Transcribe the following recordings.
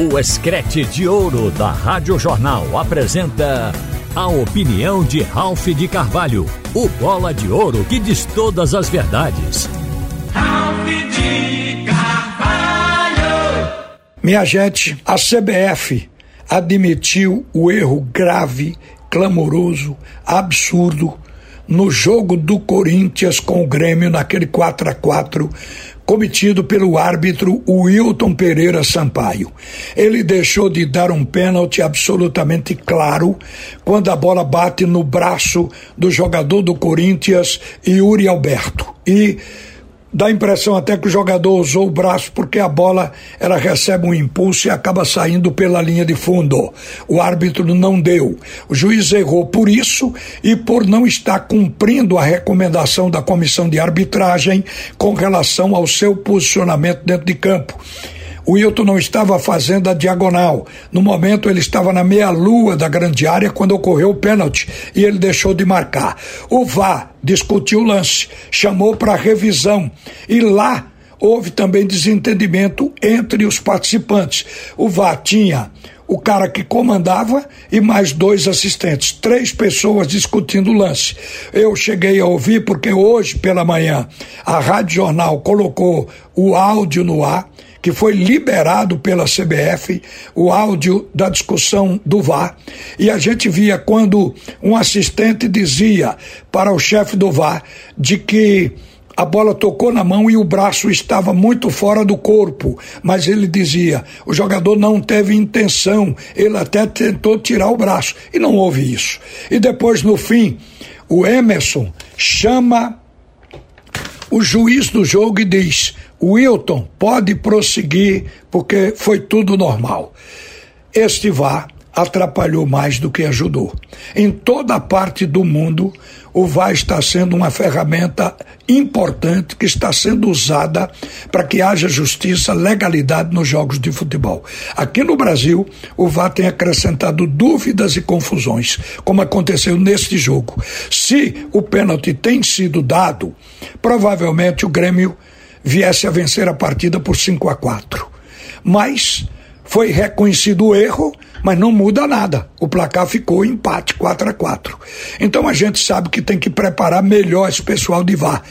O Escrete de Ouro da Rádio Jornal apresenta a opinião de Ralph de Carvalho, o bola de ouro que diz todas as verdades. Ralph de Carvalho! Minha gente, a CBF admitiu o erro grave, clamoroso, absurdo no jogo do Corinthians com o Grêmio naquele 4 a 4 cometido pelo árbitro Wilton Pereira Sampaio. Ele deixou de dar um pênalti absolutamente claro quando a bola bate no braço do jogador do Corinthians, Yuri Alberto. E Dá a impressão até que o jogador usou o braço porque a bola ela recebe um impulso e acaba saindo pela linha de fundo. O árbitro não deu. O juiz errou por isso e por não estar cumprindo a recomendação da comissão de arbitragem com relação ao seu posicionamento dentro de campo. O Wilton não estava fazendo a diagonal. No momento, ele estava na meia-lua da grande área quando ocorreu o pênalti e ele deixou de marcar. O VAR discutiu o lance, chamou para revisão e lá houve também desentendimento entre os participantes. O VAR tinha o cara que comandava e mais dois assistentes, três pessoas discutindo o lance. Eu cheguei a ouvir porque hoje pela manhã a Rádio Jornal colocou o áudio no ar que foi liberado pela CBF, o áudio da discussão do VAR, e a gente via quando um assistente dizia para o chefe do VAR de que a bola tocou na mão e o braço estava muito fora do corpo, mas ele dizia: o jogador não teve intenção, ele até tentou tirar o braço, e não houve isso. E depois, no fim, o Emerson chama o juiz do jogo e diz: Wilton pode prosseguir porque foi tudo normal. Este VAR atrapalhou mais do que ajudou. Em toda parte do mundo, o VAR está sendo uma ferramenta importante que está sendo usada para que haja justiça, legalidade nos jogos de futebol. Aqui no Brasil, o VAR tem acrescentado dúvidas e confusões, como aconteceu neste jogo. Se o pênalti tem sido dado, provavelmente o Grêmio viesse a vencer a partida por 5 a 4. Mas foi reconhecido o erro, mas não muda nada. O placar ficou empate 4 a 4. Então a gente sabe que tem que preparar melhor esse pessoal de VAR,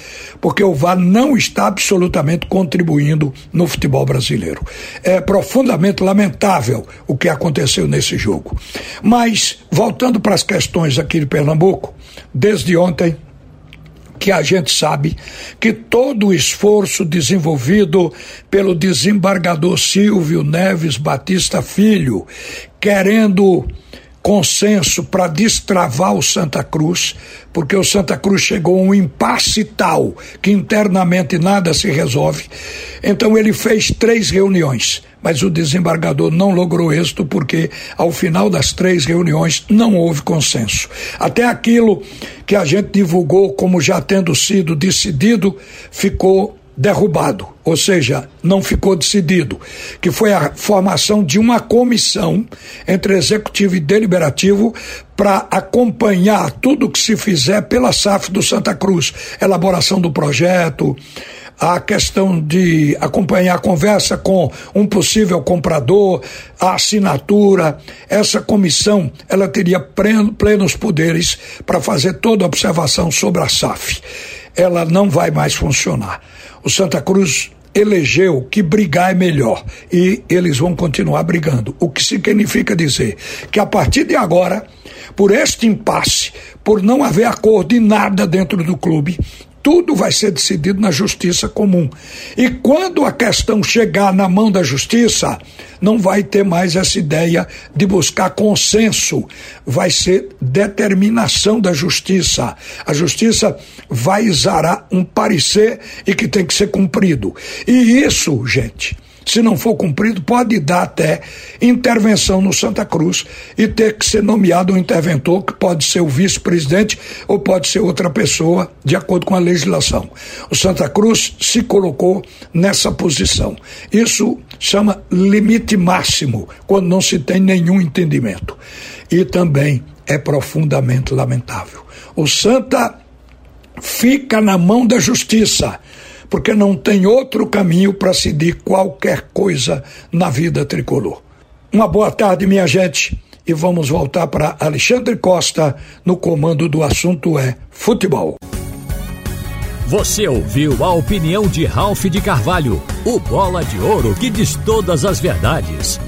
porque o VAR não está absolutamente contribuindo no futebol brasileiro. É profundamente lamentável o que aconteceu nesse jogo. Mas voltando para as questões aqui de Pernambuco, desde ontem que a gente sabe que todo o esforço desenvolvido pelo desembargador Silvio Neves Batista Filho, querendo consenso para destravar o Santa Cruz, porque o Santa Cruz chegou a um impasse tal que internamente nada se resolve. Então ele fez três reuniões, mas o desembargador não logrou êxito porque ao final das três reuniões não houve consenso. Até aquilo que a gente divulgou como já tendo sido decidido ficou derrubado, ou seja, não ficou decidido, que foi a formação de uma comissão entre executivo e deliberativo para acompanhar tudo o que se fizer pela SAF do Santa Cruz, elaboração do projeto, a questão de acompanhar a conversa com um possível comprador, a assinatura, essa comissão, ela teria plenos poderes para fazer toda a observação sobre a SAF. Ela não vai mais funcionar o Santa Cruz elegeu que brigar é melhor e eles vão continuar brigando. O que significa dizer que a partir de agora, por este impasse, por não haver acordo em nada dentro do clube, tudo vai ser decidido na justiça comum. E quando a questão chegar na mão da justiça, não vai ter mais essa ideia de buscar consenso, vai ser determinação da justiça. A justiça vai exarar um parecer e que tem que ser cumprido. E isso, gente, se não for cumprido, pode dar até intervenção no Santa Cruz e ter que ser nomeado um interventor, que pode ser o vice-presidente ou pode ser outra pessoa, de acordo com a legislação. O Santa Cruz se colocou nessa posição. Isso chama limite máximo, quando não se tem nenhum entendimento. E também é profundamente lamentável. O Santa fica na mão da justiça porque não tem outro caminho para decidir qualquer coisa na vida tricolor. Uma boa tarde, minha gente. E vamos voltar para Alexandre Costa no comando do assunto é futebol. Você ouviu a opinião de Ralph de Carvalho, o bola de ouro que diz todas as verdades.